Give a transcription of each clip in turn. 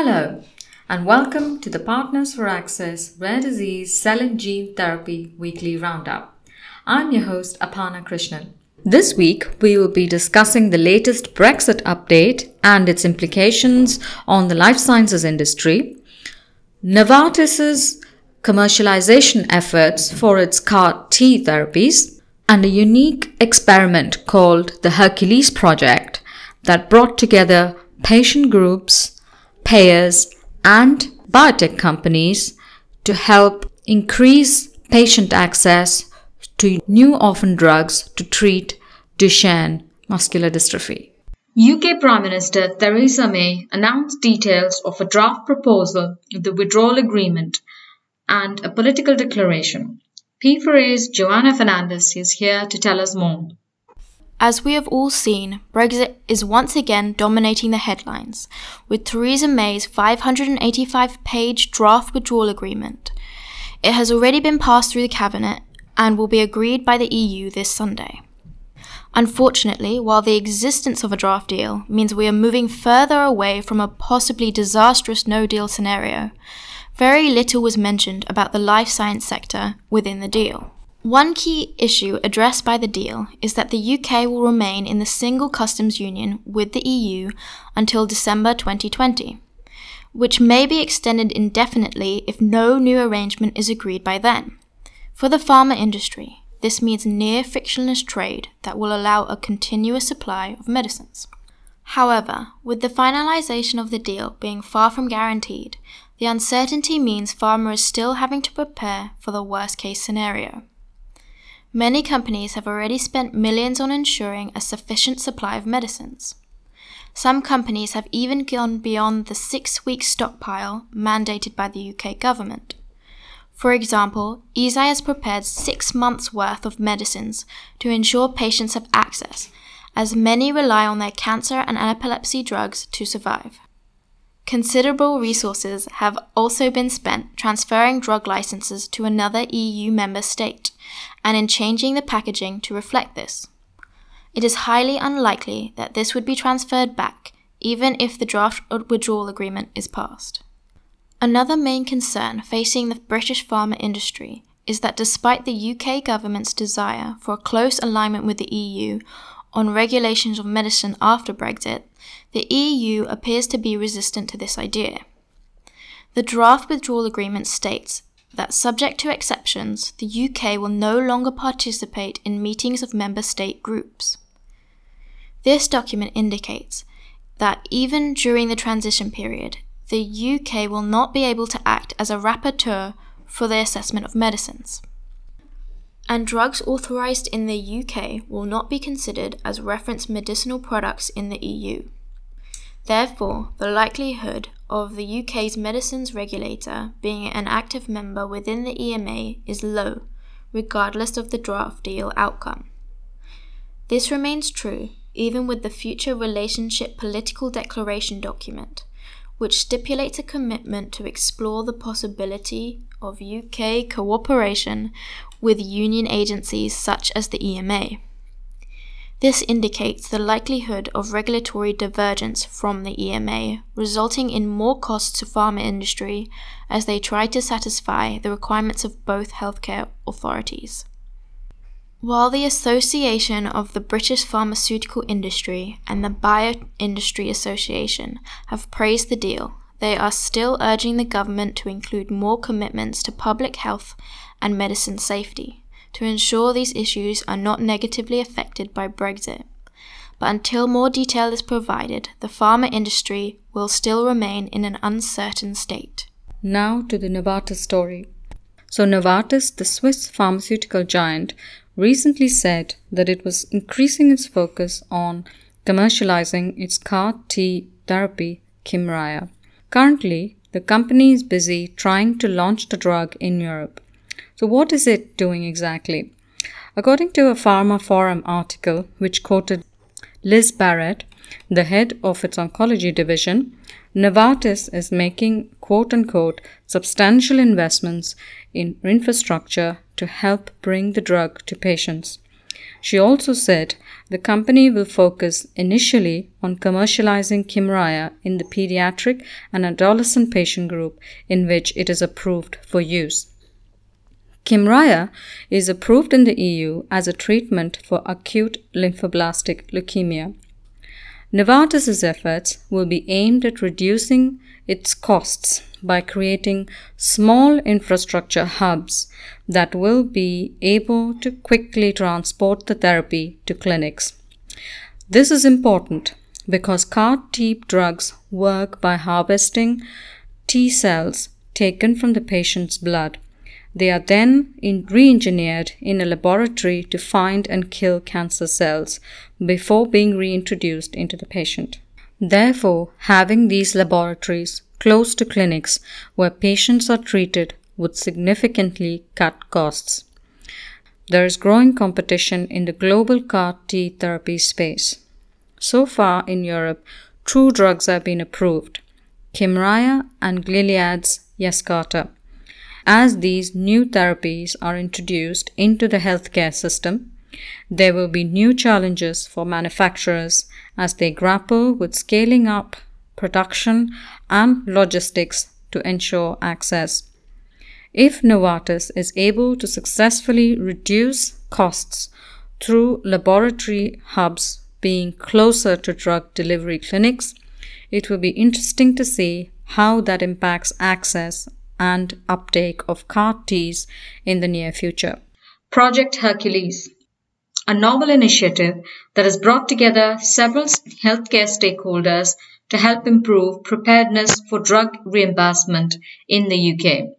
Hello, and welcome to the Partners for Access Rare Disease Cell and Gene Therapy Weekly Roundup. I'm your host, Aparna Krishnan. This week, we will be discussing the latest Brexit update and its implications on the life sciences industry, Novartis's commercialization efforts for its CAR T therapies, and a unique experiment called the Hercules Project that brought together patient groups, payers, and biotech companies to help increase patient access to new orphan drugs to treat Duchenne muscular dystrophy. UK Prime Minister Theresa May announced details of a draft proposal of the withdrawal agreement and a political declaration. P4A's Joanna Fernandez is here to tell us more. As we have all seen, Brexit is once again dominating the headlines, with Theresa May's 585 page draft withdrawal agreement. It has already been passed through the Cabinet and will be agreed by the EU this Sunday. Unfortunately, while the existence of a draft deal means we are moving further away from a possibly disastrous no deal scenario, very little was mentioned about the life science sector within the deal. One key issue addressed by the deal is that the UK will remain in the single customs union with the EU until December 2020, which may be extended indefinitely if no new arrangement is agreed by then. For the pharma industry, this means near frictionless trade that will allow a continuous supply of medicines. However, with the finalization of the deal being far from guaranteed, the uncertainty means pharma is still having to prepare for the worst case scenario. Many companies have already spent millions on ensuring a sufficient supply of medicines. Some companies have even gone beyond the six week stockpile mandated by the UK government. For example, Eisai has prepared six months' worth of medicines to ensure patients have access, as many rely on their cancer and epilepsy drugs to survive. Considerable resources have also been spent transferring drug licenses to another EU member state and in changing the packaging to reflect this. It is highly unlikely that this would be transferred back, even if the draft withdrawal agreement is passed. Another main concern facing the British pharma industry is that despite the UK government's desire for a close alignment with the EU on regulations of medicine after Brexit, the EU appears to be resistant to this idea. The draft withdrawal agreement states that, subject to exceptions, the UK will no longer participate in meetings of member state groups. This document indicates that even during the transition period, the UK will not be able to act as a rapporteur for the assessment of medicines and drugs authorised in the UK will not be considered as reference medicinal products in the EU. Therefore, the likelihood of the UK's medicines regulator being an active member within the EMA is low, regardless of the draft deal outcome. This remains true even with the future relationship political declaration document, which stipulates a commitment to explore the possibility of UK cooperation with union agencies such as the EMA. This indicates the likelihood of regulatory divergence from the EMA, resulting in more costs to pharma industry as they try to satisfy the requirements of both healthcare authorities. While the Association of the British Pharmaceutical Industry and the Bioindustry Association have praised the deal, they are still urging the government to include more commitments to public health and medicine safety to ensure these issues are not negatively affected by Brexit. But until more detail is provided, the pharma industry will still remain in an uncertain state. Now to the Novartis story. So, Novartis, the Swiss pharmaceutical giant, recently said that it was increasing its focus on commercializing its CAR T therapy, Kymriah. Currently, the company is busy trying to launch the drug in Europe. So, what is it doing exactly? According to a pharmaphorum article which quoted Liz Barrett, the head of its oncology division, Novartis is making quote unquote substantial investments in infrastructure to help bring the drug to patients. She also said The company will focus initially on commercializing Kymriah in the pediatric and adolescent patient group in which it is approved for use. Kymriah is approved in the EU as a treatment for acute lymphoblastic leukemia. Novartis's efforts will be aimed at reducing its costs by creating small infrastructure hubs that will be able to quickly transport the therapy to clinics. This is important because CAR T drugs work by harvesting T cells taken from the patient's blood. They are then re engineered in a laboratory to find and kill cancer cells before being reintroduced into the patient. Therefore, having these laboratories close to clinics where patients are treated would significantly cut costs. There is growing competition in the global CAR T therapy space. So far in Europe, two drugs have been approved Kymriah and Gilead's Yescarta. As these new therapies are introduced into the healthcare system, there will be new challenges for manufacturers as they grapple with scaling up production and logistics to ensure access. If Novartis is able to successfully reduce costs through laboratory hubs being closer to drug delivery clinics, it will be interesting to see how that impacts access and uptake of CAR Ts in the near future. Project Hercules a novel initiative that has brought together several healthcare stakeholders to help improve preparedness for drug reimbursement in the UK.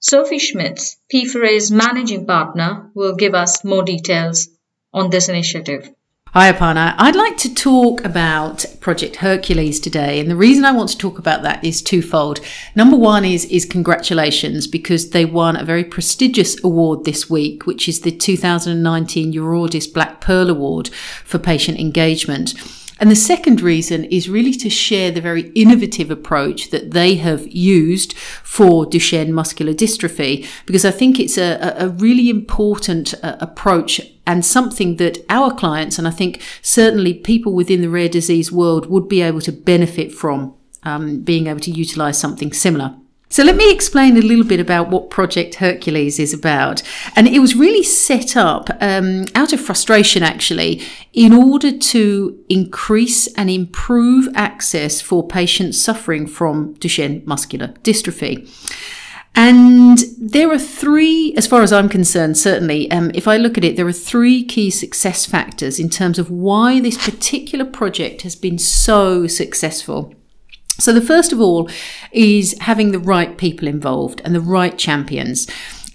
Sophie Schmitz, P4A's managing partner, will give us more details on this initiative. Hi, Aparna. I'd like to talk about Project Hercules today. And the reason I want to talk about that is twofold. Number one is, is congratulations because they won a very prestigious award this week, which is the 2019 Eurordis Black Pearl Award for patient engagement. And the second reason is really to share the very innovative approach that they have used for Duchenne muscular dystrophy, because I think it's a, a really important uh, approach and something that our clients, and I think certainly people within the rare disease world, would be able to benefit from um, being able to utilize something similar. So let me explain a little bit about what Project Hercules is about. And it was really set up um, out of frustration, actually, in order to increase and improve access for patients suffering from Duchenne muscular dystrophy. And there are three, as far as I'm concerned, certainly, um, if I look at it, there are three key success factors in terms of why this particular project has been so successful. So, the first of all is having the right people involved and the right champions.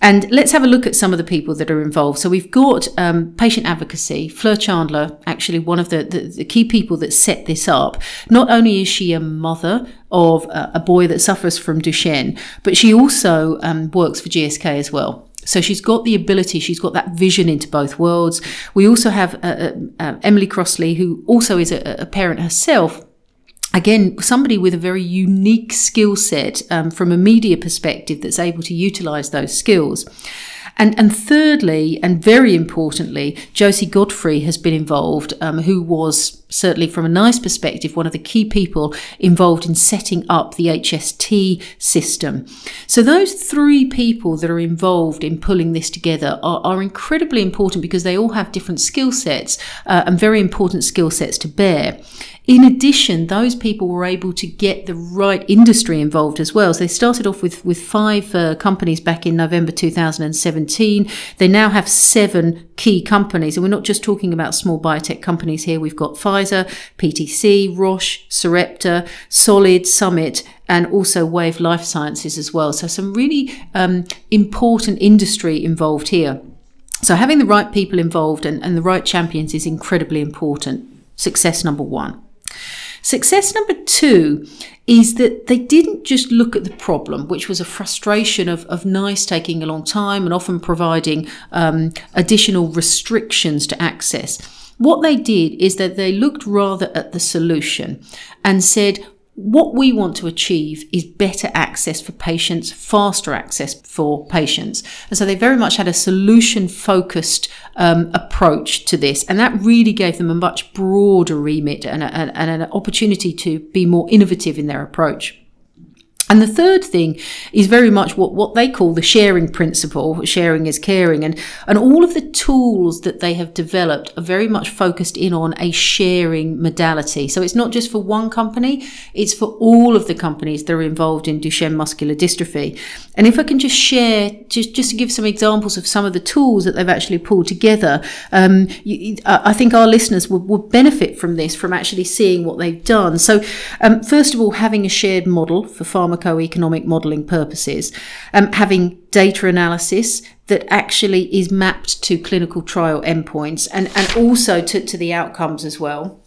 And let's have a look at some of the people that are involved. So we've got um, patient advocacy. Fleur Chandler, actually one of the, the, the, key people that set this up. Not only is she a mother of a, a boy that suffers from Duchenne, but she also um, works for GSK as well. So she's got the ability, she's got that vision into both worlds. We also have uh, uh, uh Emily Crossley, who also is a, a parent herself again, somebody with a very unique skill set um, from a media perspective that's able to utilize those skills. And, and thirdly, and very importantly, Josie Godfrey has been involved, um, who was certainly from a NICE perspective, one of the key people involved in setting up the HST system. So those three people that are involved in pulling this together are, are incredibly important because they all have different skill sets uh, and very important skill sets to bear. In addition, those people were able to get the right industry involved as well. So they started off with, with five uh, companies back in November 2017. They now have seven key companies. And we're not just talking about small biotech companies here. We've got PTC, Roche, Sarepta, Solid, Summit, and also Wave Life Sciences as well. So some really um, important industry involved here. So having the right people involved and, and the right champions is incredibly important. Success number one. Success number two is that they didn't just look at the problem, which was a frustration of, of NICE taking a long time and often providing um, additional restrictions to access. What they did is that they looked rather at the solution and said, what we want to achieve is better access for patients, faster access for patients. And so they very much had a solution focused um, approach to this. And that really gave them a much broader remit and, a, and an opportunity to be more innovative in their approach. And the third thing is very much what, what they call the sharing principle. Sharing is caring. And, and all of the tools that they have developed are very much focused in on a sharing modality. So it's not just for one company, it's for all of the companies that are involved in Duchenne muscular dystrophy. And if I can just share, just, just to give some examples of some of the tools that they've actually pulled together, um, you, I think our listeners would, would benefit from this, from actually seeing what they've done. So, um, first of all, having a shared model for pharma pharmacoeconomic modelling purposes, um, having data analysis that actually is mapped to clinical trial endpoints and, and also to, to the outcomes as well.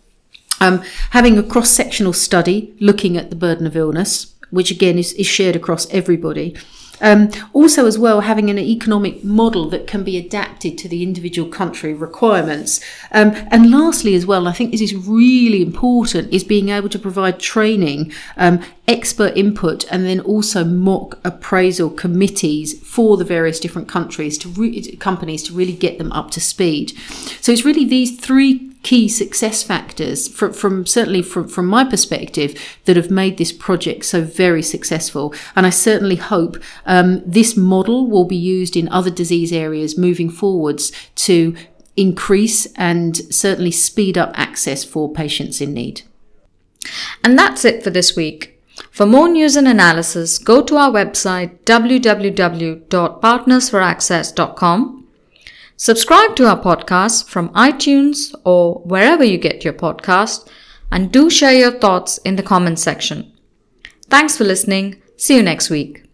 Um, having a cross sectional study looking at the burden of illness, which again is, is shared across everybody. Um, also, as well, having an economic model that can be adapted to the individual country requirements. Um, and lastly, as well, I think this is really important, is being able to provide training, um, expert input, and then also mock appraisal committees for the various different countries to re- companies to really get them up to speed. So it's really these three key success factors from, from certainly from, from my perspective that have made this project so very successful. And I certainly hope um, this model will be used in other disease areas moving forwards to increase and certainly speed up access for patients in need. And that's it for this week. For more news and analysis, go to our website www.partnersforaccess.com Subscribe to our podcast from iTunes or wherever you get your podcast and do share your thoughts in the comments section. Thanks for listening. See you next week.